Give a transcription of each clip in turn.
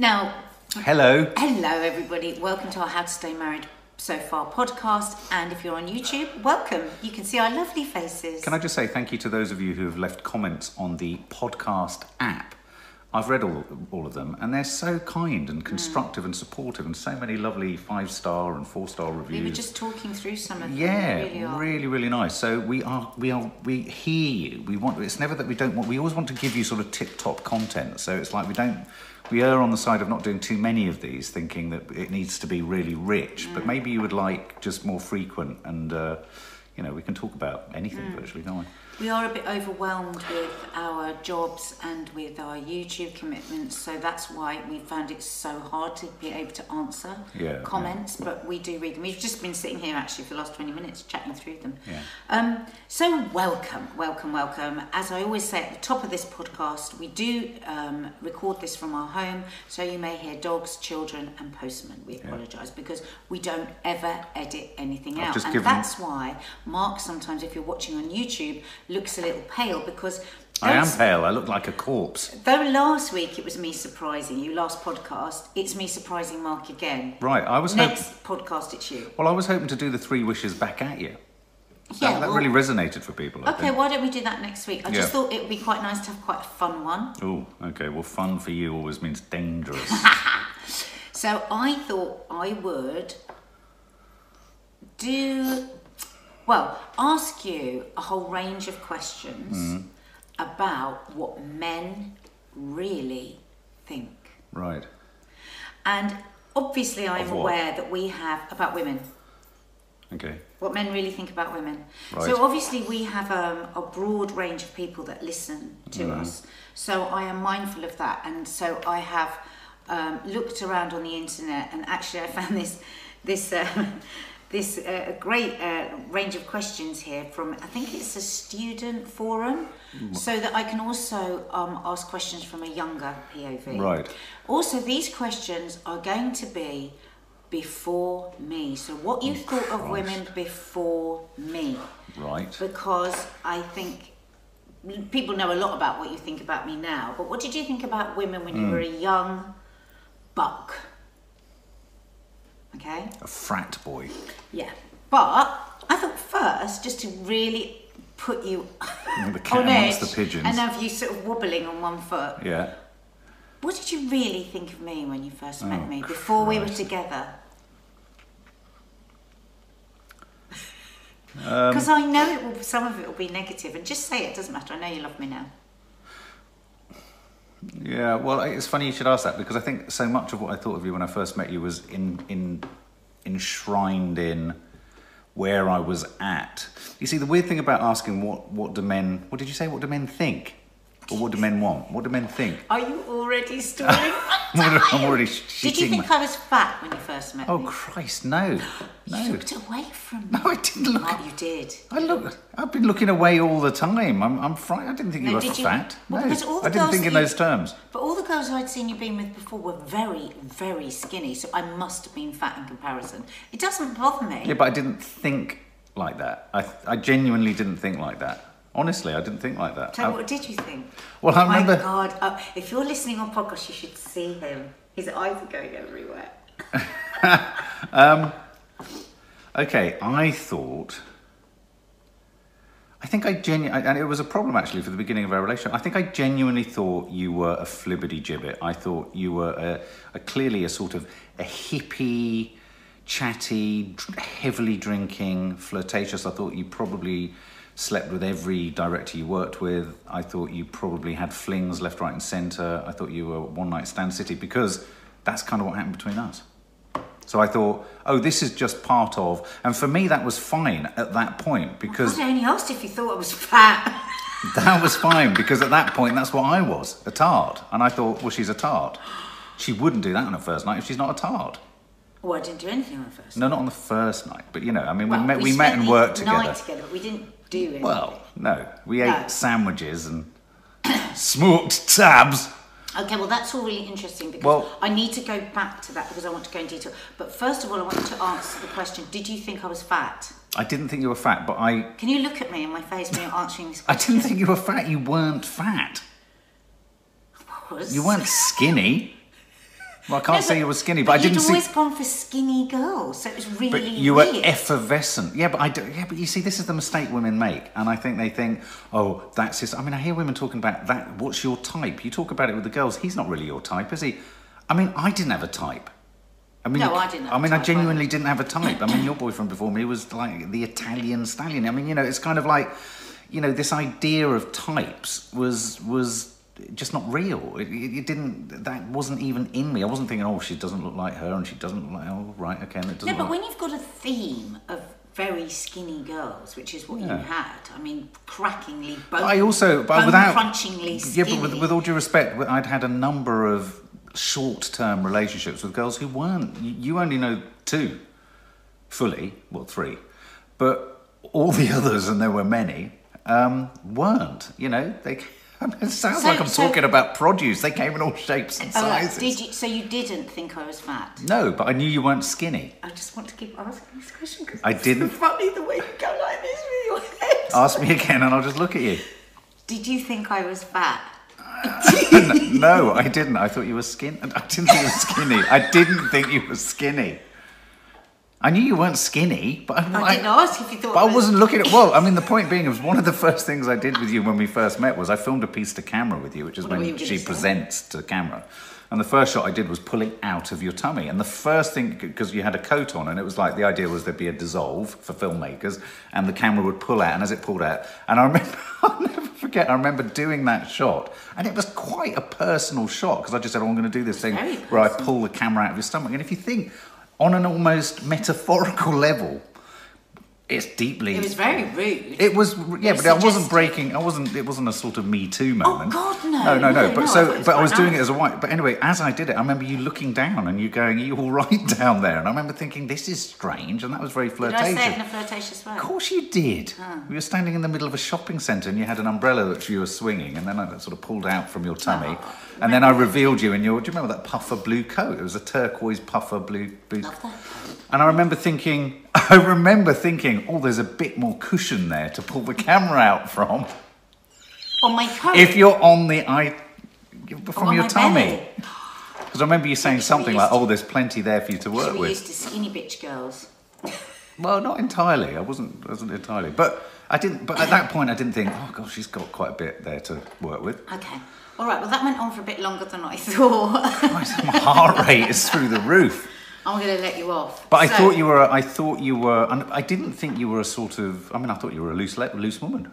Now, Hello. hello everybody. Welcome to our How to Stay Married So Far podcast. And if you're on YouTube, welcome. You can see our lovely faces. Can I just say thank you to those of you who have left comments on the podcast app? I've read all, all of them, and they're so kind and constructive and supportive, and so many lovely five star and four star reviews. we were just talking through some of them. yeah, really really, really nice. So we are, we are, we hear you. We want. It's never that we don't want. We always want to give you sort of tip top content. So it's like we don't. We err on the side of not doing too many of these, thinking that it needs to be really rich. Mm. But maybe you would like just more frequent, and uh, you know, we can talk about anything Mm. virtually, can't we? We are a bit overwhelmed with our jobs and with our YouTube commitments, so that's why we found it so hard to be able to answer Yeah, comments. But we do read them. We've just been sitting here actually for the last twenty minutes chatting through them. Yeah. Um, so welcome, welcome, welcome. As I always say at the top of this podcast, we do um, record this from our home, so you may hear dogs, children, and postmen. We apologise because we don't ever edit anything I've out, and given- that's why Mark sometimes, if you're watching on YouTube, looks a little pale because. I am pale. I look like a corpse. Though last week it was me surprising you, last podcast, it's me surprising Mark again. Right. I was hoping. Next podcast, it's you. Well, I was hoping to do the three wishes back at you. Yeah, that well- really resonated for people. I Okay, think. why don't we do that next week? I just thought it would be quite nice to have quite a fun one. Oh, okay. Well, fun for you always means dangerous. So I thought I would do, well, ask you a whole range of questions Mm-hmm. about what men really think. right. And obviously, I'm aware that we have about women. Okay. what men really think about women. Right. So obviously we have um, a broad range of people that listen to Mm-hmm. us. So I am mindful of that, and so I have um, looked around on the internet, and actually I found this this. Uh, This uh, a great uh, range of questions here from I think it's a student forum, Mm. so that I can also um, ask questions from a younger POV. Right. Also, these questions are going to be before me. So, what you thought of Oh, women before me. Right. Because I think people know a lot about what you think about me now, but what did you think about women when you Hmm. were a young buck? Okay? A frat boy. Yeah. But I thought first, just to really put you The cat on amongst edge the pigeons. and have you sort of wobbling on one foot. Yeah. What did you really think of me when you first met Oh, me, before we were Christ. together? Um, Because I know it will, some of it will be negative, and just say it, doesn't matter. I know you love me now. Yeah. Well, it's funny you should ask that because I think so much of what I thought of you when I first met you was in in enshrined in where I was at. You see, the weird thing about asking what what do men what did you say? What do men think? Or what do men want? What do men think? Are you already stalling? I'm already Did you think my- I was fat when you first met Oh me? Christ, no, You looked away from me. no! I didn't look. Oh, you did. I look. I've been looking away all the time. I'm. I'm frightened. I didn't think No, you were did you- fat. Well, no, because all the I didn't think in you- those terms. But all the girls I'd seen you been with before were very, very skinny, so I must have been fat in comparison. It doesn't bother me. Yeah, but I didn't think like that. I. I genuinely didn't think like that. Honestly, I didn't think like that. So I- what did you think? Well, I My remember- God, uh, if you're listening on podcast, you should see him. His eyes are going everywhere. Okay, I thought. I think I genuinely, and it was a problem actually for the beginning of our relationship. I think I genuinely thought you were a flibbity gibbet. I thought you were a, a clearly a sort of a hippie, chatty, heavily drinking, flirtatious. I thought you probably slept with every director you worked with. I thought you probably had flings left, right, and centre. I thought you were one night stand city because that's kind of what happened between us. So I thought, oh, this is just part of, and for me that was fine at that point because I only asked if you thought I was fat. that was fine because at that point that's what I was, a tart, and I thought, well, she's a tart. She wouldn't do that on a first night if she's not a tart. well, I didn't do anything on the first. No, not on the first night, but you know, I mean, Well, we met, we, met spent and the worked together. Night together, but we didn't do anything. Well, no, we No. ate sandwiches and smoked tabs. Okay, well, that's all really interesting because Well- I need to go back to that because I want to go in detail. But first of all, I want to answer the question Did you think I was fat? I didn't think you were fat, but I, Can you look at me in my face when you're answering this I didn't think you were fat. You weren't fat. I was. You weren't skinny. Well, I can't No, say you were skinny, but I didn't you'd see. always gone for skinny girls, so it was really But you were effervescent. Yeah, but I do, yeah, but you see, this is the mistake women make, and I think they think, oh, that's his. I mean, I hear women talking about that. What's your type? You talk about it with the girls. He's not really your type, is he? I mean, I didn't have a type. I mean, No, I didn't have I mean, I type genuinely didn't have a type. I mean, your boyfriend before me was like the Italian stallion. I mean, you know, it's kind of like, you know, this idea of types was was just not real. It, it, didn't. That wasn't even in me. I wasn't thinking, oh, she doesn't look like her, and she doesn't look like. Oh, right, okay, and it doesn't. No, but look when you've got a theme of very skinny girls, which is what you had, I mean, crackingly bone, I also, but without crunchingly yeah, but with, with all due respect, I'd had a number of short-term relationships with girls who weren't. You, you only know two, fully, well, three, but all the others, and there were many, um, weren't. You know, they. I mean, it sounds So- like I'm so- talking about produce. They came in all shapes and Oh, sizes. did you? So you didn't think I was fat? No, but I knew you weren't skinny. I just want to keep asking this question because I it's didn't- so funny the way you go like this with your head. Ask me again, and I'll just look at you. Did you think I was fat? no, I didn't. I thought you were skin. I didn't think you were skinny. I didn't think you were skinny. I knew you weren't skinny, but I, I didn't ask if you thought But I I was- wasn't looking at. Well, I mean, the point being it was one of the first things I did with you when we first met was I filmed a piece to camera with you, which is What when she presents to camera. And the first shot I did was pulling out of your tummy. And the first thing, because you had a coat on, and it was like the idea was there'd be a dissolve for filmmakers, and the camera would pull out. And as it pulled out, and I remember, I'll never forget, I remember doing that shot. And it was quite a personal shot, because I just said, oh, I'm going to do this thing where I pull the camera out of your stomach. And if you think on an almost metaphorical level, it's deeply. It was very rude. It was yeah, It but I wasn't breaking. I wasn't. It wasn't a sort of Me Too oh, moment. Oh God, no. No, no, no. No, but no, so, was but I was doing it as a white. But anyway, as I did it, I remember you looking down and you going, "Are you all right down there?" And I remember thinking, "This is strange," and that was very Did flirtatious. I say it in a flirtatious way? Of course you did. We were standing in the middle of a shopping centre and you had an umbrella that you were swinging, and then I sort of pulled out from your oh, tummy, Oh, and then I revealed you in your. Do you remember that puffer blue coat? It was a turquoise puffer blue. blue and I remember thinking, I remember thinking, oh, there's a bit more cushion there to pull the camera out from. On my coat. If you're on the eye from your tummy. Because I remember you saying something like, oh, there's plenty there for you to work we with. used to skinny bitch girls. Well, not entirely. I wasn't, wasn't entirely. But I didn't. But at that point, I didn't think, oh gosh, she's got quite a bit there to work with. Okay. All right. Well, that went on for a bit longer than I thought. Christ, My heart rate is through the roof. I'm going to let you off. But I thought you were. I thought you were. and I didn't think you were a sort of. I mean, I thought you were a loose, loose woman.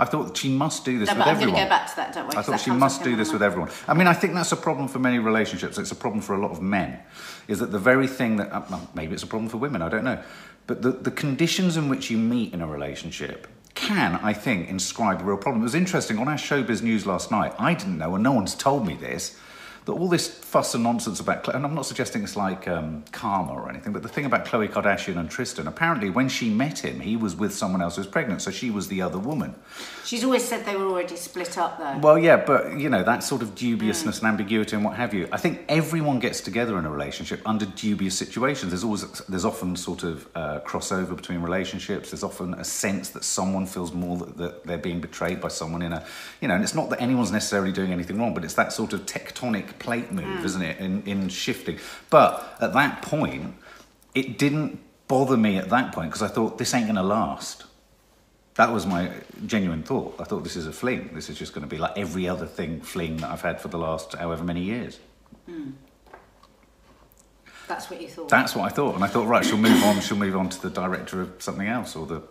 I thought she must do this No, with but I'm everyone. going to go back to that. Don't worry. I thought she must do this with everyone. I mean, I think that's a problem for many relationships. It's a problem for a lot of men. Is that the very thing that uh, well, maybe it's a problem for women? I don't know. But the, the conditions in which you meet in a relationship can, I think, inscribe a real problem. It was interesting on our showbiz news last night. I didn't know, and no one's told me this. That all this fuss and nonsense about, Khloe- and I'm not suggesting it's like um, karma or anything, but the thing about Khloe Kardashian and Tristan, apparently when she met him, he was with someone else who was pregnant, so she was the other woman. She's always said they were already split up, though. Well, yeah, but you know that sort of dubiousness and ambiguity and what have you. I think everyone gets together in a relationship under dubious situations. There's always there's often sort of uh, crossover between relationships. There's often a sense that someone feels more that, that they're being betrayed by someone in a, you know, and it's not that anyone's necessarily doing anything wrong, but it's that sort of tectonic plate move, mm. isn't it, in, in shifting. But at that point, it didn't bother me at that point because I thought this ain't going to last. That was my genuine thought. I thought this is a fling. This is just going to be like every other thing fling that I've had for the last however many years. Mm. That's what you thought. That's what I thought, and I thought, right, she'll move on. She'll move on to the director of something else, or the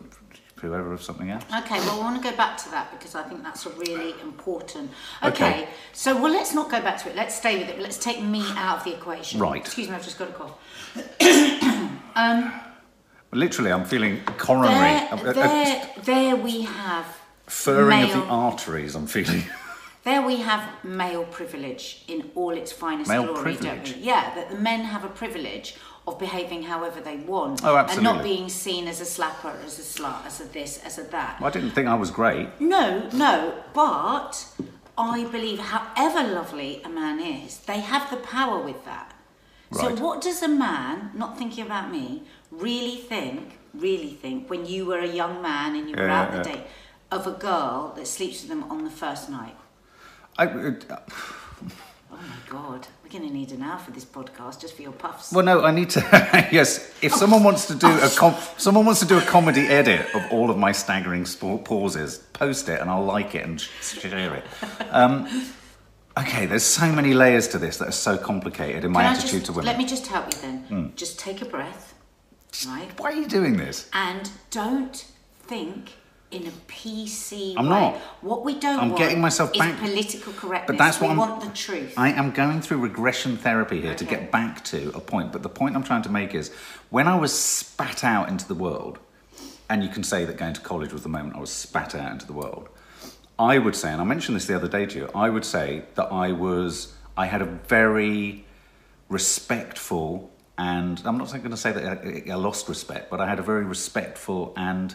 whoever of something else. Okay, well, I want to go back to that because I think that's a really important. Okay. Okay, so well, let's not go back to it. Let's stay with it. Let's take me out of the equation. Right. Excuse me, I've just got a cough. Um, Literally, I'm feeling coronary, There, a- a there, uh, there we have furring of the arteries. I'm feeling. There we have male privilege in all its finest Male glory, privilege? don't we? Yeah, that the men have a privilege of behaving however they want. Oh, And not being seen as a slapper, as a slut, as a this, as a that. I didn't think I was great. No, no, but I believe however lovely a man is, they have the power with that. So what does a man, not thinking about me, really think, really think when you were a young man and you were Yeah, out yeah. the date of a girl that sleeps with them on the first night? I, I Oh my God, we're going to need an hour for this podcast just for your puffs. Well, no, I need to. yes, if someone wants to do a com- someone wants to do a comedy edit of all of my staggering sp- pauses, post it and I'll like it and share it. Um, okay, there's so many layers to this that are so complicated in my Can attitude just, to women. Let me just help you then. Just take a breath, right? Why are you doing this? And don't think in a PC I'm way. not. What we don't I'm want getting myself is back- political correctness. that's what we I'm- want the truth. I am going through regression therapy here to Okay. get back to a point, but the point I'm trying to make is when I was spat out into the world, and you can say that going to college was the moment I was spat out into the world, I would say, and I mentioned this the other day to you, I would say that I was, I had a very respectful, and I'm not going to say that I, I lost respect, but I had a very respectful and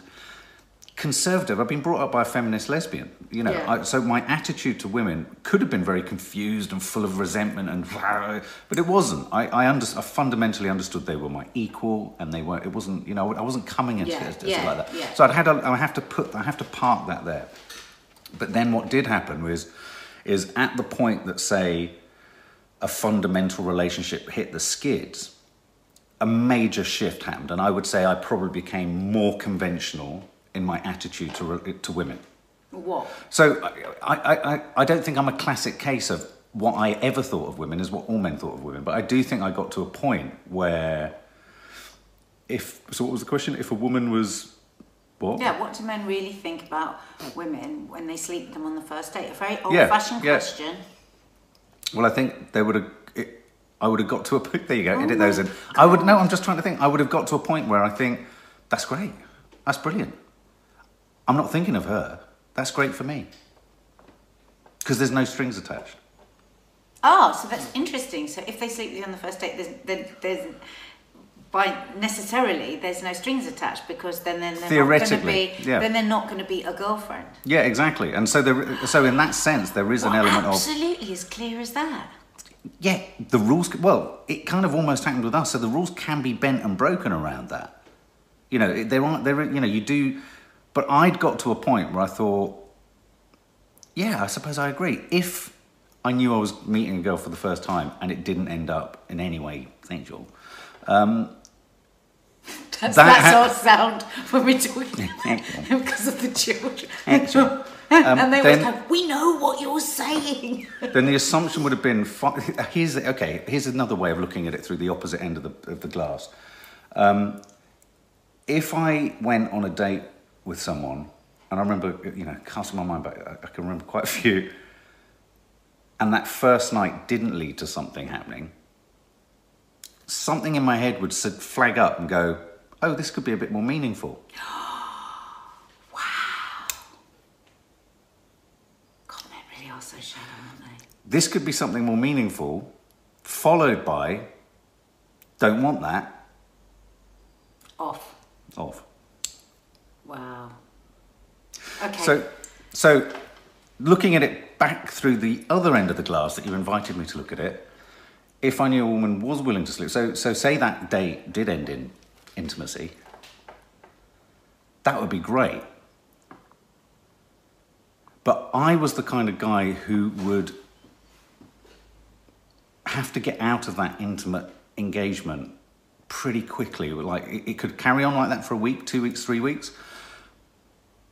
conservative. I've been brought up by a feminist lesbian, you know. Yeah. I, so my attitude to women could have been very confused and full of resentment, and but it wasn't. I I, under, I fundamentally understood they were my equal, and they were. It wasn't. You know, I wasn't coming into Yeah, it yeah, like that. So I'd had. A, I have to put. I have to park that there. But then what did happen was, is at the point that say, a fundamental relationship hit the skids, a major shift happened, and I would say I probably became more conventional in my attitude to to women. what? So I, I, I, I don't think I'm a classic case of what I ever thought of women is what all men thought of women, but I do think I got to a point where if so, what was the question? If a woman was what? Yeah, what do men really think about women when they sleep with them on the first date? A very Yeah, old-fashioned yeah. question. Well, I think they would have. It, I would have got to a point. There you go. Oh edit those oh in. I would no. I'm just trying to think. I would have got to a point where I think that's great. That's brilliant. I'm not thinking of her. That's great for me because there's no strings attached. Oh, so that's interesting. So if they sleep with you on the first date, there's, then there's by necessarily there's no strings attached because then then they're not going to Theoretically, be yeah. then they're not going to be a girlfriend. Yeah, exactly. And so there. So in that sense, there is an Well, element of absolutely as clear as that. yeah. The rules. Well, it kind of almost happened with us. So the rules can be bent and broken around that. You know, there aren't. There. You know, you do. But I'd got to a point where I thought, yeah, I suppose I agree. If I knew I was meeting a girl for the first time and it didn't end up in any way sexual, That's, That that's ha- our sound when we're talking because of the children. Excellent. and they then- always go, "We know what you're saying." then the assumption would have been here's the, okay here's another way of looking at it through the opposite end of the, of the glass um, if i went on a date with someone and i remember you know casting my mind back I, can remember quite a few and that first night didn't lead to something happening something in my head would flag up and go oh this could be a bit more meaningful wow. God, men really are so shallow, aren't they? this could be something more meaningful followed by don't want that Off. off Wow. Okay. So, so looking at it back through the other end of the glass that you invited me to look at it, if I knew a woman was willing to sleep, so so say that date did end in intimacy, that would be great. But I was the kind of guy who would have to get out of that intimate engagement pretty quickly. Like it, it could carry on like that for a week, two weeks, three weeks.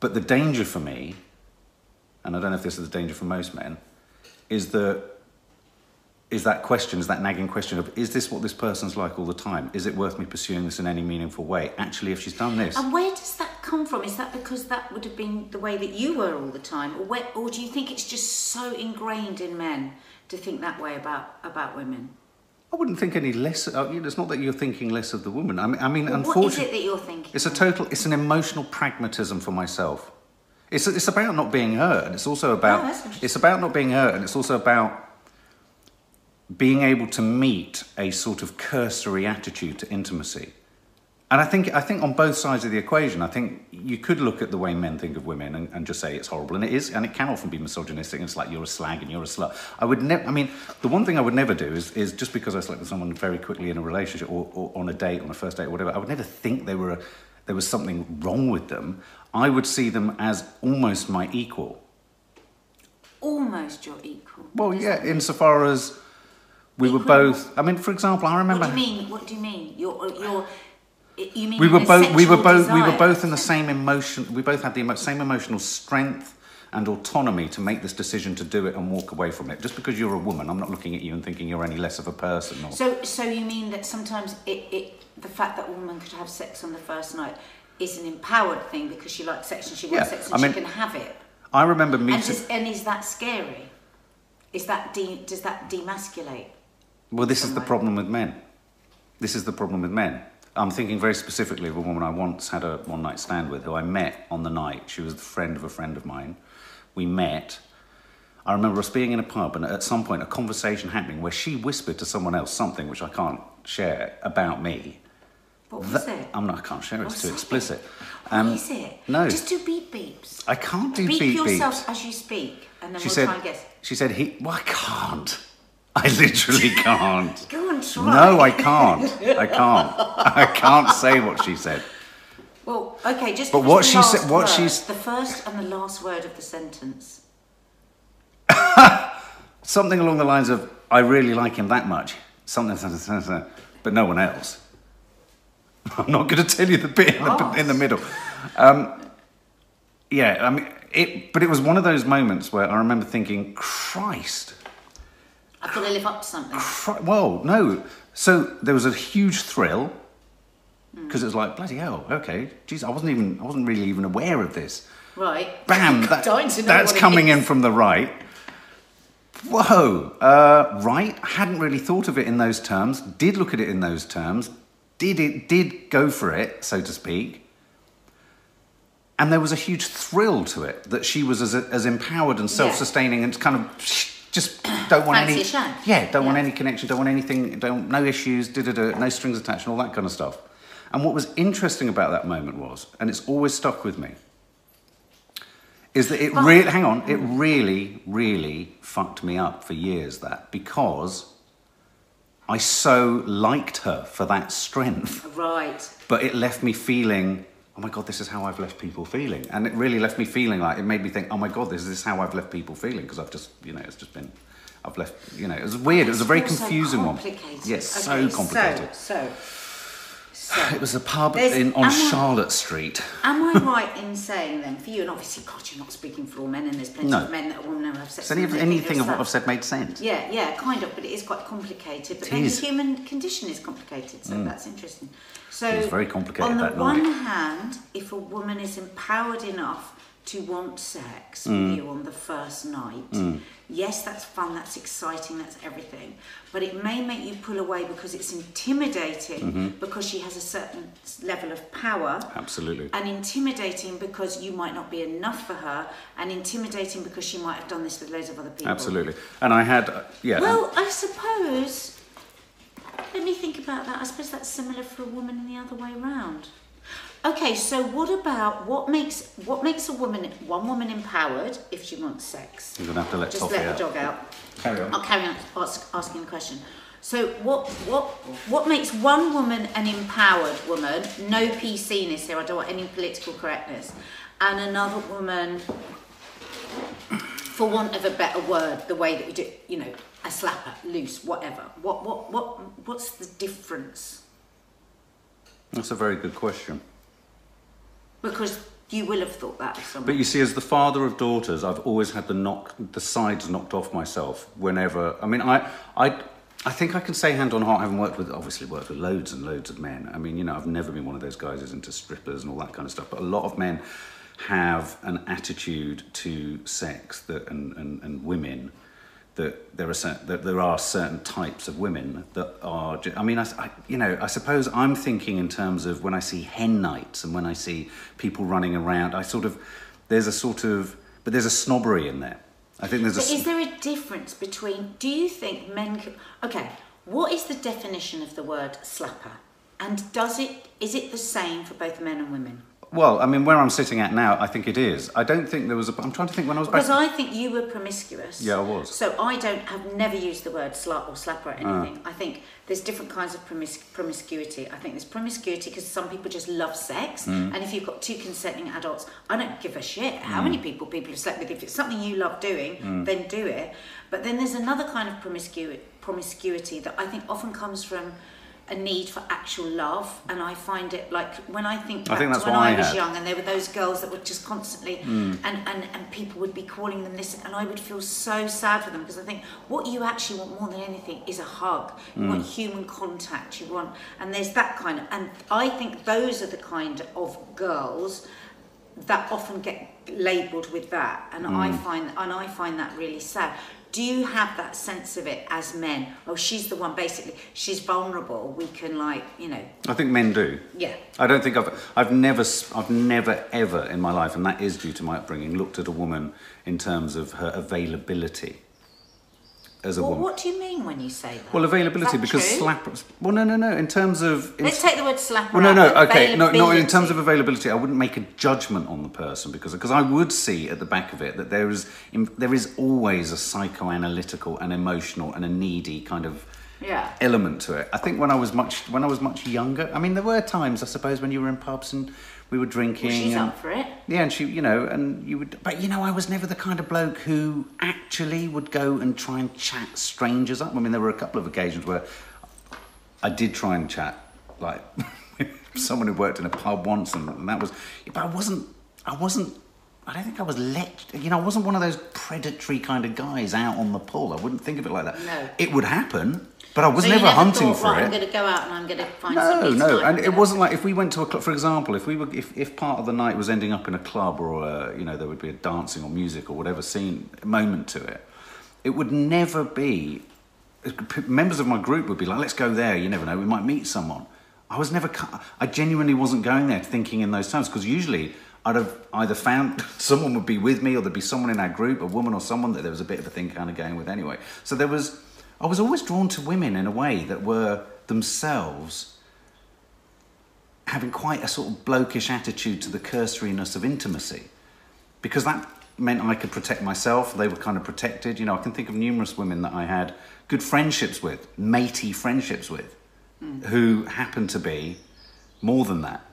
But the danger for me, and I don't know if this is the danger for most men, is that is that question, is that nagging question of is this what this person's like all the time? Is it worth me pursuing this in any meaningful way? Actually, if she's done this, and where does that come from? Is that because that would have been the way that you were all the time, or where, or do you think it's just so ingrained in men to think that way about about women? I wouldn't think any less. Uh, you know, it's not that you're thinking less of the woman. I mean, I mean, Well, what is unfortunately, it that you're thinking? It's a total. It's an emotional pragmatism for myself. It's it's about not being hurt, and it's also about Oh, it's about not being hurt, and it's also about being able to meet a sort of cursory attitude to intimacy. And I think I think on both sides of the equation, I think you could look at the way men think of women and, and just say it's horrible, and it is, and it can often be misogynistic. And it's like you're a slag and you're a slut. I would never. I mean, the one thing I would never do is is just because I slept with someone very quickly in a relationship or, or on a date, on a first date, or whatever. I would never think they were a, there was something wrong with them. I would see them as almost my equal. almost your equal. Well, yeah, insofar as we were both. I mean, for example, I remember. What do you mean? What do you mean? You're, you're, you mean we were both we were both we were both in the same emotion we both had the emo- same emotional strength and autonomy to make this decision to do it and walk away from it just because you're a woman i'm not looking at you and thinking you're any less of a person or So, so you mean that sometimes it, it, the fact that a woman could have sex on the first night is an empowered thing because she likes sex and she wants Yeah, sex and I she mean, can have it. i remember And meeting is, and is that scary? Is that de, does that demasculate? well this is the problem with men this is the problem with men i'm thinking very specifically of a woman i once had a one night stand with who i met on the night she was the friend of a friend of mine we met I remember us being in a pub and at some point a conversation happening where she whispered to someone else something which I can't share about me. What was That- it? I'm not. I can't share it. It's too it? explicit. What Um, is it? no. Just do beep beeps. I can't do beep, beep yourself beeps. as you speak, and then She we'll said. try and guess. She said he. Well, I can't. I literally can't. Go on, try. No, I can't. I can't. I can't say what she said. Well, okay, just But what the she said- what word, she's- the first and the last word of the sentence. Something along the lines of, "I really like him that much." Something, something, something, but no one else. I'm not going to tell you the bit in the, in the middle. Um, yeah, I mean, it. But it was one of those moments where I remember thinking, "Christ." To live up to something. Cri- Well, no. So there was a huge thrill because it was like bloody hell. Okay, jeez, I wasn't even. I wasn't really even aware of this. Right. Bam! That, Dying to know that's what it coming in from the right. Whoa! Uh, right. Hadn't really thought of it in those terms. Did look at it in those terms. Did it? Did go for it, so to speak. And there was a huge thrill to it that she was as, as empowered and self-sustaining and kind of just don't want Fancy any shag. yeah don't want any connection don't want anything don't no issues da, da, da, no strings attached and all that kind of stuff and what was interesting about that moment was and it's always stuck with me is that it oh. But- really hang on it really really fucked me up for years that because i so liked her for that strength Right. but it left me feeling oh my god this is how i've left people feeling. And it really left me feeling like it made me think oh my god this is how i've left people feeling because i've just you know it's just been i've left you know it was weird. It was a very confusing one. yes Okay, so complicated. So, so, so. it was a pub in on I- charlotte street Am I right in saying then, for you, and obviously, God, you're not speaking for all men, and there's plenty No. of men that a woman have sex so any, with of- and they think anything of what i've said made sense Yeah, yeah, kind of, but it is quite complicated. But It then is. the human condition is complicated, so mm. that's interesting. So it's very complicated On the that one night. hand, if a woman is empowered enough to want sex Mm. with you on the first night, yes, that's fun, that's exciting, that's everything. But it may make you pull away because it's intimidating Mm-hmm. because she has a certain level of power absolutely and intimidating because you might not be enough for her, and intimidating because she might have done this with loads of other people. absolutely and i had uh, yeah Well, I suppose. Let me think about that. I suppose that's similar for a woman and the other way round. Okay, so what about what makes what makes a woman one woman empowered if she wants sex? you're gonna have to let Just let out. the dog out. carry on I'll carry on ask, asking the question. So what what what makes one woman an empowered woman? No PC-ness here. I don't want any political correctness. And another woman, for want of a better word, the way that we do, you know, a slapper, loose, whatever. What what what what's the difference? that's a very good question Because you will have thought that. But you see, as the father of daughters, I've always had the knock, the sides knocked off myself whenever. I mean, I, I, I think I can say hand on heart, having worked with, obviously worked with loads and loads of men. I mean, you know, I've never been one of those guys who's into strippers and all that kind of stuff. But a lot of men have an attitude to sex that, and, and, and women that there are certain, that there are certain types of women that are. I mean, I, I- you know, I suppose I'm thinking in terms of when I see hen nights and when I see people running around. I sort of there's a sort of but there's a snobbery in there. I think there's a. But s- is there a difference between? Do you think men? Could, okay, what is the definition of the word slapper? And does it is it the same for both men and women? Well, I mean, where I'm sitting at now, I think it is. I don't think there was a. I'm trying to think when I was back. Because I think you were promiscuous. Yeah, I was. So I don't have never used the word slut or slapper or Ah. anything. I think there's different kinds of promis- promiscuity. I think there's promiscuity because some people just love sex, Mm. and if you've got two consenting adults, I don't give a shit how Mm. many people people have slept with. If it's something you love doing, then do it. But then there's another kind of promiscuity, promiscuity that I think often comes from a need for actual love, and I find it like when I think I back think to that's when I I was had. young, and there were those girls that were just constantly, Hmm. and, and, and people would be calling them this, and I would feel so sad for them because I think what you actually want more than anything is a hug. You Hmm. want human contact. You want, and there's that kind of, and I think those are the kind of girls that often get labelled with that, and Hmm. I find, and I find that really sad. Do you have that sense of it as men? Oh, she's the one. Basically, she's vulnerable. We can like, you know, I think men do. yeah. I don't think I've, I've never, I've never ever in my life, and that is due to my upbringing, looked at a woman in terms of her availability as a Well, woman. what do you mean when you say that? Well, availability because true? slappers. Well, no, no, no. In terms of. In, Let's take the word slapper well, no, no. Okay, no, no. In terms of availability, I wouldn't make a judgment on the person because because I would see at the back of it that there is in, there is always a psychoanalytical and emotional and a needy kind of Yeah. element to it. I think when I was much when I was much younger, I mean, there were times I suppose when you were in pubs and we were drinking. Well, she's and, up for it. yeah, and she, you know, and you would, but you know, I was never the kind of bloke who actually would go and try and chat strangers up. I mean, there were a couple of occasions where I did try and chat, like someone who worked in a pub once, and, and that was, but I wasn't, I wasn't. I don't think I was let. You know, I wasn't one of those predatory kind of guys out on the pull. I wouldn't think of it like that. No. It would happen, but I was So never never hunting thought, for right, it. I'm going to go out and I'm going to find No, no, and it wasn't like if we went to a club, for example, if we were, if, if part of the night was ending up in a club or a, you know there would be a dancing or music or whatever scene moment to it, it would never be. Members of my group would be like, "Let's go there." You never know, we might meet someone. I was never. I genuinely wasn't going there thinking in those terms because usually I'd have either found someone would be with me or there'd be someone in our group, a woman or someone that there was a bit of a thing kind of going with anyway. So there was. I was always drawn to women in a way that were themselves having quite a sort of blokish attitude to the cursoriness of intimacy because that meant I could protect myself. They were kind of protected. You know, I can think of numerous women that I had good friendships with, matey friendships with, hmm. who happened to be more than that.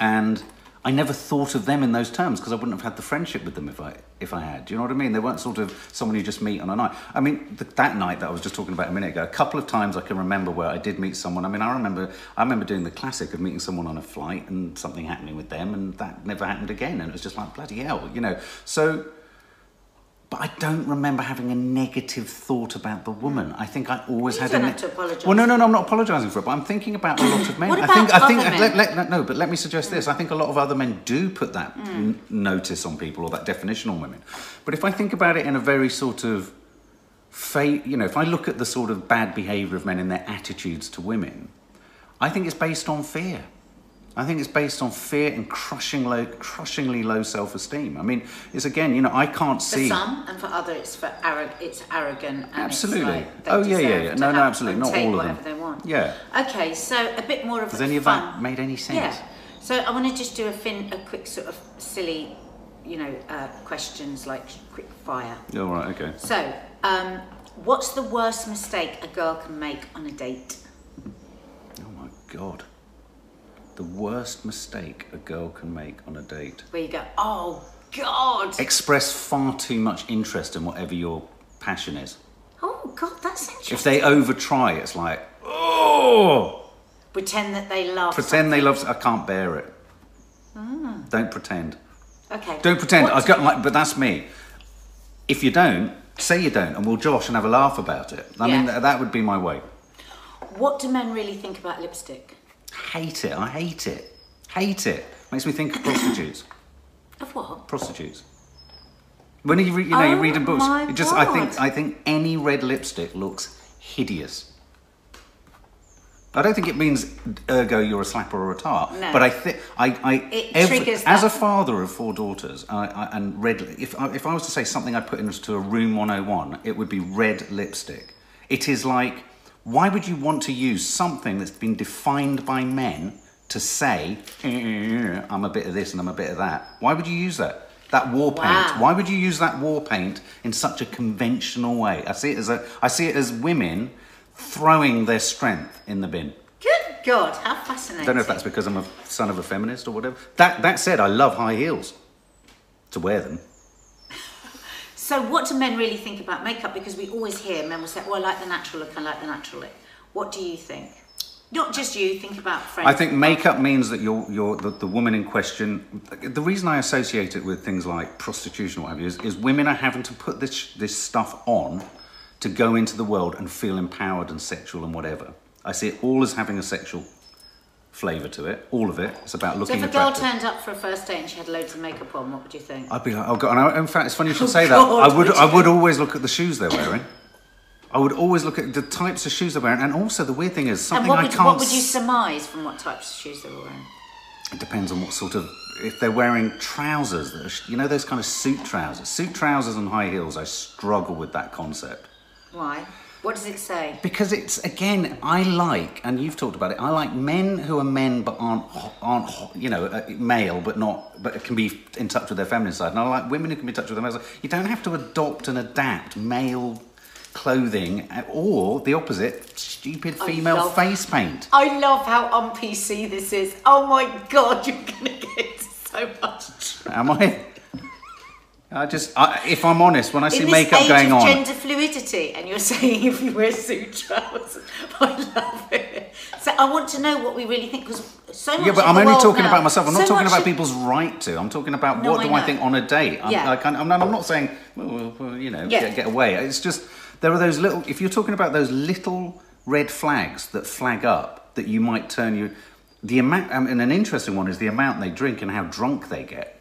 And I never thought of them in those terms because I wouldn't have had the friendship with them if I if I had. Do you know what I mean? They weren't sort of someone you just meet on a night. I mean, th- that night that I was just talking about a minute ago, a couple of times I can remember where I did meet someone. I mean, I remember I remember doing the classic of meeting someone on a flight and something happening with them, and that never happened again. And it was just like bloody hell, you know. So. But I don't remember having a negative thought about the woman. Hmm. I think I always You had don't a. have to apologise. Well, no, no, no. I'm not apologising for it, but I'm thinking about a lot of men. What I think. about I think. men? Let, let, let- no, but let me suggest this. Hmm. I think a lot of other men do put that hmm. n- notice on people or that definition on women. But if I think about it in a very sort of, fa- you know, if I look at the sort of bad behaviour of men and their attitudes to women, I think it's based on fear. I think it's based on fear and crushing low, crushingly low self-esteem. I mean, it's again, you know, I can't For see. For some, and for others, it's for arrog- it's arrogant. And Absolutely. It's like Oh, yeah, yeah, yeah. No, no, absolutely. Not all of them. they want. Yeah. Okay, so a bit more of Has any of that made any sense? Yeah. So I want to just do a fin, a quick sort of silly, you know, uh, questions like quick fire. All right. Okay. So, um, what's the worst mistake a girl can make on a date? Oh my god. The worst mistake a girl can make on a date. Where you go, oh God, Express far too much interest in whatever your passion is. oh God, that's interesting. If they over try, it's like, oh, Pretend that they love. pretend they love. I can't bear it. Hmm. Don't pretend. Okay. Don't pretend. What I got like, but that's me. If you don't, say you don't, and we'll josh and have a laugh about it. I mean, Yeah. th- that would be my way. What do men really think about lipstick? Hate it. I hate it. Hate it. Makes me think of prostitutes. Of what? prostitutes. When you, re- you know, you're Oh reading books, my it just I think God. I think any red lipstick looks hideous. I don't think it means ergo you're a slapper or a tart, No. but I think I, I It triggers as a that. father of four daughters, I, I, and red. If I, if I was to say something I'd put into a room 101, it would be red lipstick. It is like, why would you want to use something that's been defined by men to say, "Eh, I'm a bit of this and I'm a bit of that. Why would you use that? That war paint. Wow. Why would you use that war paint in such a conventional way? I see it as a I see it as women throwing their strength in the bin. Good God, how fascinating. I don't know if that's because I'm a son of a feminist or whatever. That that said, I love high heels to wear them. So, what do men really think about makeup? Because we always hear men will say, "Oh, I like the natural look. I like the natural look." What do you think? Not just you. Think about friends. I think makeup means that you're, you're the, the woman in question. The reason I associate it with things like prostitution, or what have you, is, is women are having to put this this stuff on to go into the world and feel empowered and sexual and whatever. I see it all as having a sexual flavour to it. All of it. It's about looking. So, if a girl attractive. turned up for a first date and she had loads of makeup on, what would you think? I'd be like, oh god. And I, in fact, it's funny you should Oh, say that. I would, would I would always look at the shoes they're wearing. I would always look at the types of shoes they're wearing, and also the weird thing is something what I would, can't. what would you surmise from what types of shoes they were wearing? It depends on what sort of. If they're wearing trousers, that are, you know, those kind of suit trousers, suit trousers and high heels. I struggle with that concept Why? What does it say? because it's again. I like, and you've talked about it. I like men who are men but aren't aren't you know uh, male but not but can be in touch with their feminine side. And I like women who can be in touch with their male side. You don't have to adopt and adapt male clothing uh, or the opposite, stupid female love- face paint. I love how on PC this is. Oh my God, you're gonna get so much. Am I? I just, I, if I'm honest, when I see makeup age going of on, gender fluidity, and you're saying if you wear suit trousers, I love it. So I want to know what we really think because so much. Yeah, but I'm only talking now- about myself. I'm not talking about of- people's right to. I'm talking about No, what I do I think on a date. I'm, Yeah. I I'm, not, I'm not saying, well, well, you know, Yeah. get, get away. It's just, there are those little, if you're talking about those little red flags that flag up that you might turn you, the amount, and an interesting one is the amount they drink and how drunk they get.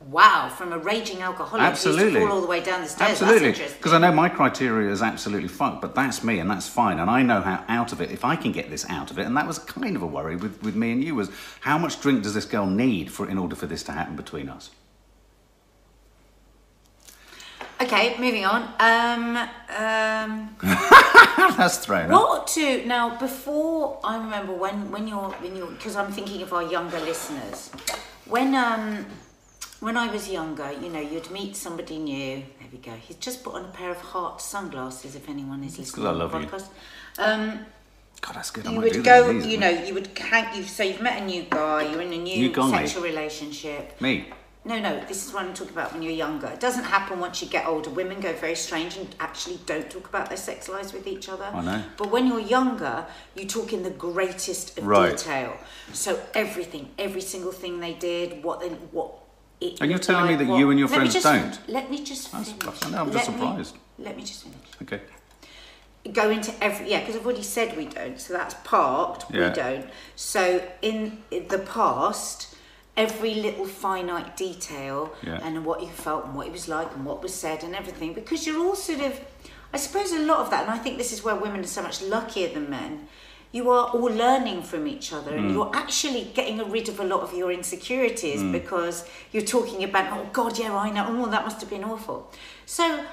Wow, from a raging alcoholic who Absolutely. used to fall all the way down the stairs. Absolutely, because I know my criteria is absolutely fucked, but that's me and that's fine, and I know how out of it. If I can get this out of it, and that was kind of a worry with, with me and you was how much drink does this girl need for in order for this to happen between us? Okay, moving on. Um, um, that's thrown. what to now? Before I remember when when you're when you're because I'm thinking of our younger listeners. When um when I was younger, you know, you'd meet somebody new. There we go. He's just put on a pair of heart sunglasses. If anyone is listening, 'cause I to the love you. podcast. Um, God, that's good. I you would go, these, you know, you would hang. You so you've met a new guy. You're in a new, New sexual relationship. me. No, no, this is what I'm talking about when you're younger. It doesn't happen once you get older. Women go very strange and actually don't talk about their sex lives with each other. I know. But when you're younger, you talk in the greatest of Right. detail. So everything, every single thing they did, what they, what it. And you're looked telling me that you and your friends just- don't? Let me just That's- finish. I know, I'm just Let me- surprised. let me just finish Okay. go into every yeah because I've already said we don't so that's parked Yeah. we don't so in the past every little finite detail Yeah. and what you felt and what it was like and what was said and everything because you're all sort of I suppose a lot of that and I think this is where women are so much luckier than men you are all learning from each other Mm. and you're actually getting rid of a lot of your insecurities because you're talking about oh god yeah I know oh that must have been awful so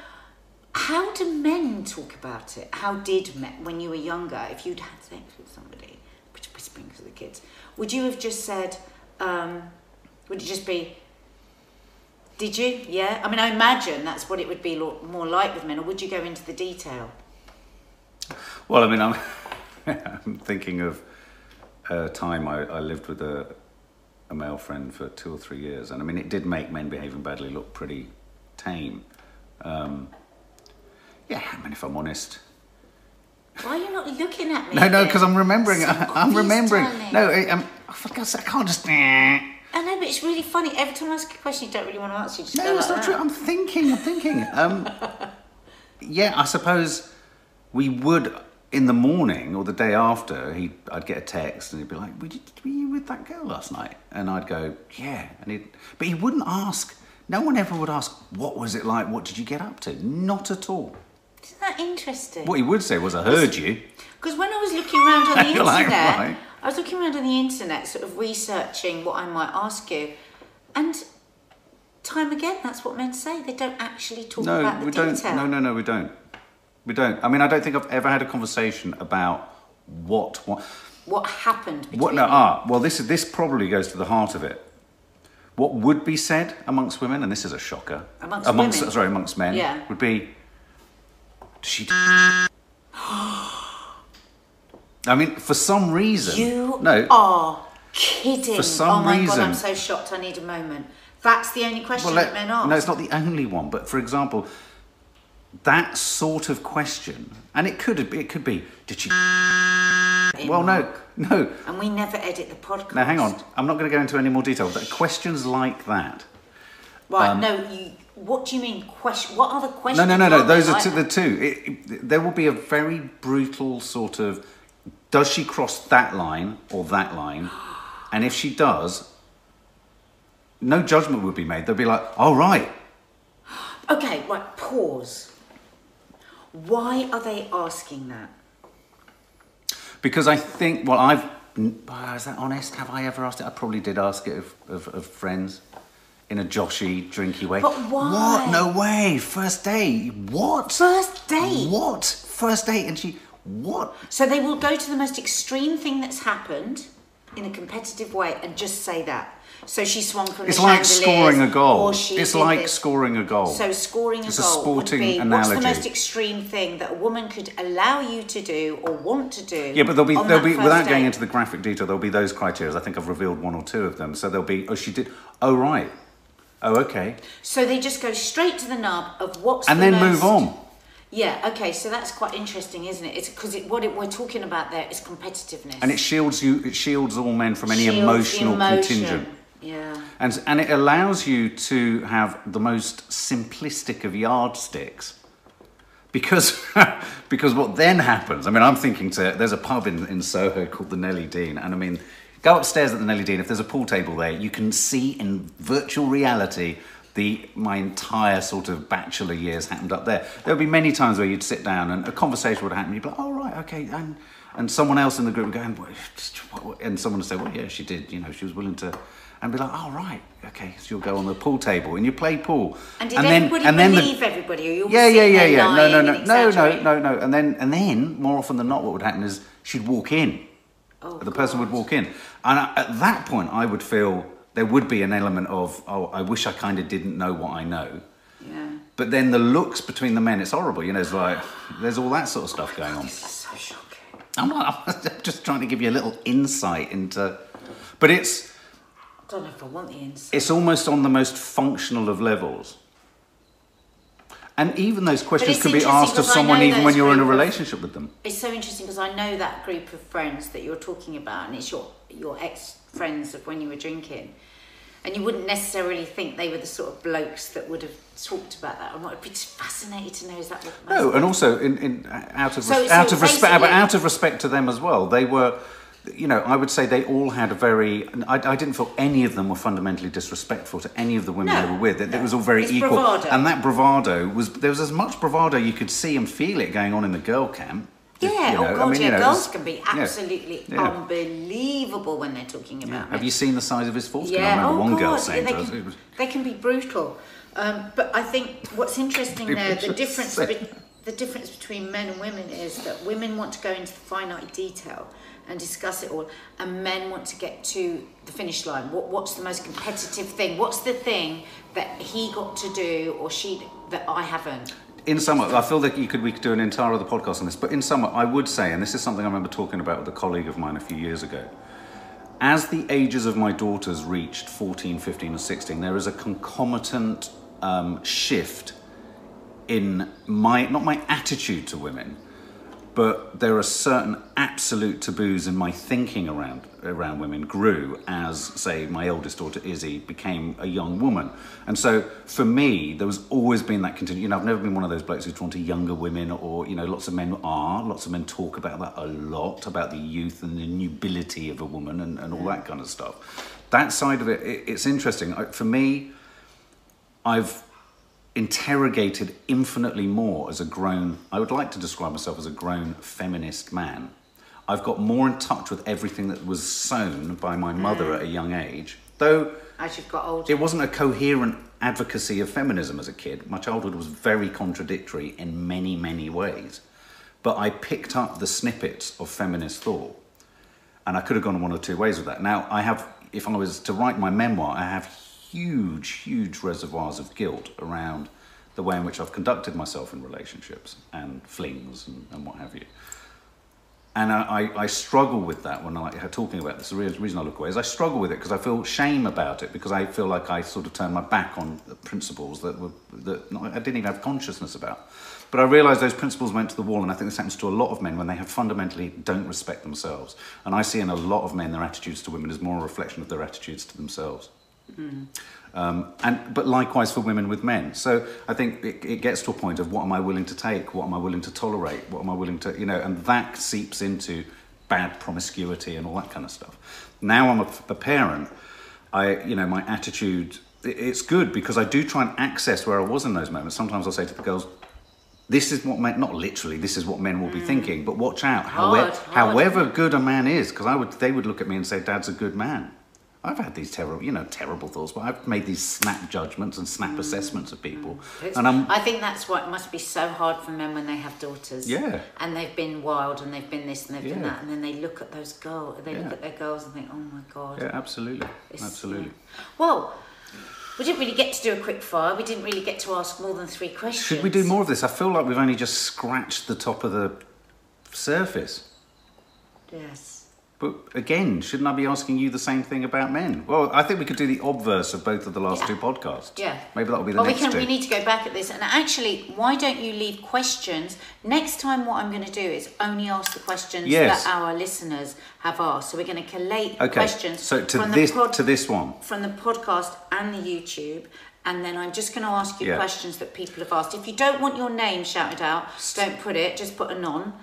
how do men talk about it? How did men, when you were younger, if you'd had sex with somebody, which whispering to the kids, would you have just said, um, would it just be, did you? Yeah? I mean, I imagine that's what it would be more like with men, or would you go into the detail? Well, I mean, I'm, I'm thinking of a time I, I lived with a, a male friend for two or three years, and I mean, it did make men behaving badly look pretty tame. Um, yeah, I mean, if I'm honest. Why are you not looking at me? No, no, because I'm remembering. So I'm remembering. darling. No, I, I'm, for God's sake, I can't just. I know, but it's really funny. Every time I ask a question you don't really want to answer, you just go No, like it's not that. true. I'm thinking. I'm thinking. Um, yeah, I suppose we would in the morning or the day after. He, I'd get a text and he'd be like, "Were you, were you with that girl last night?" And I'd go, "Yeah." And he, but he wouldn't ask. No one ever would ask, "What was it like? What did you get up to?" Not at all. Isn't that interesting? What he would say was, "I heard you." Because when I was looking around on the You're like, internet, right. I was looking around on the internet, sort of researching what I might ask you, and time again, that's what men say. They don't actually talk No, about the we detail. don't. No, no, no, we don't. We don't. I mean, I don't think I've ever had a conversation about what. what What happened between What? No, you? ah, well, this is this probably goes to the heart of it. What would be said amongst women, and this is a shocker, Amongst women? sorry, amongst men, Yeah. would be, "Does she?" I mean, for some reason, You no, are kidding. For some oh my god, reason- I'm so shocked. I need a moment. That's the only question Well, that men ask. no, it's not the only one. But for example, that sort of question, and it could be, it could be, did she? Well, no, no. And we never edit the podcast. Now, hang on. I'm not going to go into any more detail. But questions like that. Right, um, no, you. What do you mean? Question? What are the questions? no, no, no. are there Those are like two, the two. It, it, there will be a very brutal sort of. Does she cross that line or that line? And if she does, no judgment would be made. They'll be like, "Oh right, Okay, right. Pause. Why are they asking that? Because I think, well, I've. oh, Is that honest? Have I ever asked it? I probably did ask it of, of, of friends in a joshy, drinky way. But why? What? No way. First date. What? First date? What? First date. And she. What? So they will go to the most extreme thing that's happened in a competitive way and just say that. So she swung from It's the like scoring a goal. Or she It's like this. scoring a goal. So scoring a It's a goal sporting would be what's the most extreme thing that a woman could allow you to do or want to do? Yeah, but there'll be there'll be without going into the graphic detail, there'll be those criteria. I think I've revealed one or two of them. So there'll be oh she did oh right. Oh okay. So they just go straight to the nub of what's And the then move on. Yeah. Okay. So that's quite interesting, isn't it? It's because it, what it, we're talking about there is competitiveness. And it shields you it shields all men from any Shields emotional emotion. contingent. Yeah. And, and it allows you to have the most simplistic of yardsticks. Because, because what then happens, I mean, I'm thinking to, there's a pub in, in Soho called the Nellie Dean, and I mean, go upstairs at the Nellie Dean, if there's a pool table there, you can see in virtual reality the my entire sort of bachelor years happened up there. There'll be many times where you'd sit down and a conversation would happen, you'd be like, oh, right, okay, and, and someone else in the group would go, and, and someone would say, well, yeah, she did, you know, she was willing to, and be like, oh, right, okay, so you'll go on the pool table and you play pool. And did then, everybody and then the- everybody? Or yeah, yeah, yeah, yeah. No, no, no, no, no, no, no. And then, and then, more often than not, what would happen is she'd walk in. Oh, the person would walk in, and I, at that point, I would feel there would be an element of, oh, I wish I kind of didn't know what I know. Yeah. But then the looks between the men, it's horrible. You know, it's like there's all that sort of stuff going on. This is so shocking. I'm not. I'm just trying to give you a little insight into, but it's I don't know if I want the insight. it's almost on the most functional of levels. And even those questions can be asked of someone even when you're in a group of- relationship with them. It's so interesting because I know that group of friends that you're talking about, and it's your your ex friends of when you were drinking, and you wouldn't necessarily think they were the sort of blokes that would have talked about that. I'm I'd be just fascinated to know is that what? No, and also in, in uh, out of So- res- so out of respect, but out of respect to them as well, they were. You know, I would say they all had a very. I, I didn't feel any of them were fundamentally disrespectful to any of the women No, they were with. It, no. it was all very It's equal, bravado. and that bravado was there was as much bravado you could see and feel it going on in the girl camp. Yeah, You know, oh I god, mean, yeah, you know, it girls can be absolutely Yeah. unbelievable when they're talking about Have me. you seen the size of his foreskin? I Yeah, remember oh one god, girl yeah, saying they, to can, it was, they can be brutal. Um, but I think what's interesting there, the difference, be, the difference between men and women is that women want to go into the finite detail and discuss it all, and men want to get to the finish line. What, what's the most competitive thing? What's the thing that he got to do or she that I haven't? In summer, I feel that you could we could do an entire other podcast on this. But in summer, I would say, and this is something I remember talking about with a colleague of mine a few years ago. As the ages of my daughters reached 14, 15, and 16, there is a concomitant um, shift in my not my attitude to women, but there are certain absolute taboos in my thinking around around women grew as say my eldest daughter Izzy became a young woman. And so for me there was always been that continue you know I've never been one of those blokes who's drawn to younger women or you know lots of men are. Lots of men talk about that a lot about the youth and the nubility of a woman and, and all that kind of stuff. That side of it, it it's interesting. I- for me I've interrogated infinitely more as a grown, I would like to describe myself as a grown feminist man. I've got more in touch with everything that was sown by my mother at a young age, though As you've got older. it wasn't a coherent advocacy of feminism as a kid. My childhood was very contradictory in many, many ways. But I picked up the snippets of feminist thought. and I could have gone one or two ways with that. Now I have, if I was to write my memoir, I have huge, huge reservoirs of guilt around the way in which I've conducted myself in relationships and flings and, and what have you. And I, I, struggle with that when I'm talking about this. The reason I look away is I struggle with it because I feel shame about it because I feel like I sort of turned my back on principles that were that I didn't even have consciousness about. But I realised those principles went to the wall, and I think this happens to a lot of men when they have fundamentally don't respect themselves. And I see in a lot of men their attitudes to women as more a reflection of their attitudes to themselves. Mm. Um, and but likewise for women with men. So I think it, it, gets to a point of what am I willing to take? What am I willing to tolerate? What am I willing to you know? And that seeps into bad promiscuity and all that kind of stuff. Now I'm a, a parent. I you know my attitude. It, it's good because I do try and access where I was in those moments. Sometimes I'll say to the girls, this is what men, not literally, this is what men will be mm. thinking, but watch out. Hard, however, hard. however good a man is, because I would, they would look at me and say, Dad's a good man. I've had these terrible, you know, terrible thoughts, but I've made these snap judgments and snap mm. assessments of people. Mm. And I'm, I think that's what must be so hard for men when they have daughters. Yeah. And they've been wild and they've been this and they've yeah. been that, and then they look at those girls, they yeah. look at their girls and think, oh my god. Yeah, absolutely, it's, absolutely. Yeah. Well. We didn't really get to do a quick fire. We didn't really get to ask more than three questions. Should we do more of this? I feel like we've only just scratched the top of the surface. Yes. But again, shouldn't I be asking you the same thing about men? Well, I think we could do the obverse of both of the last yeah. two podcasts. Yeah. Maybe that'll be the well, next we can. Two. We need to go back at this. And actually, why don't you leave questions? Next time, what I'm going to do is only ask the questions yes. that our listeners have asked. So we're going to collate okay. questions. So to this pod, to this one from the podcast and the YouTube. And then I'm just going to ask you yeah. questions that people have asked. If you don't want your name shouted out, don't put it. Just put a non.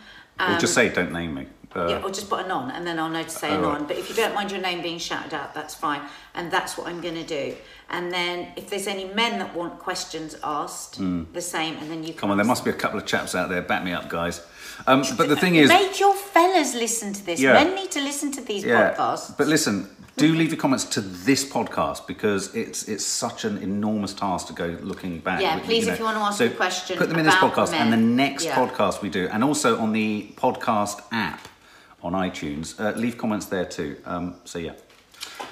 Um, or just say, don't name me. Uh, yeah, or just put a non, and then I'll know to say a non. Right. But if you don't mind your name being shouted out, that's fine. And that's what I'm going to do. And then if there's any men that want questions asked, mm. the same. And then you come on. There must be a couple of chaps out there. Back me up, guys. Um, but the thing is, make your fellas listen to this. Yeah. Men need to listen to these yeah. podcasts. But listen, do leave your comments to this podcast because it's it's such an enormous task to go looking back. Yeah, please, you know. if you want to ask so a question, put them in this podcast and the next yeah. podcast we do, and also on the podcast app on iTunes. Uh, leave comments there too. Um, so yeah.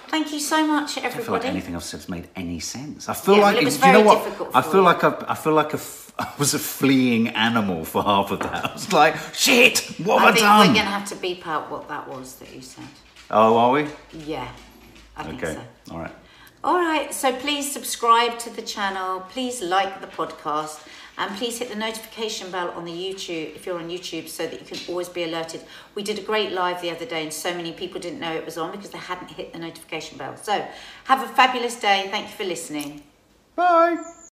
Thank you so much, everybody. I feel like anything I've said has made any sense. I feel yeah, like well, it was you know what? I feel you. like I, I feel like a, I was a fleeing animal for half of that. I was like, shit, what have I, I think done? we're going to have to beep out what that was that you said. Oh, are we? Yeah, I think okay. so. All right. All right, so please subscribe to the channel. Please like the podcast. And please hit the notification bell on the YouTube, if you're on YouTube, so that you can always be alerted. We did a great live the other day and so many people didn't know it was on because they hadn't hit the notification bell. So have a fabulous day. Thank you for listening. Bye.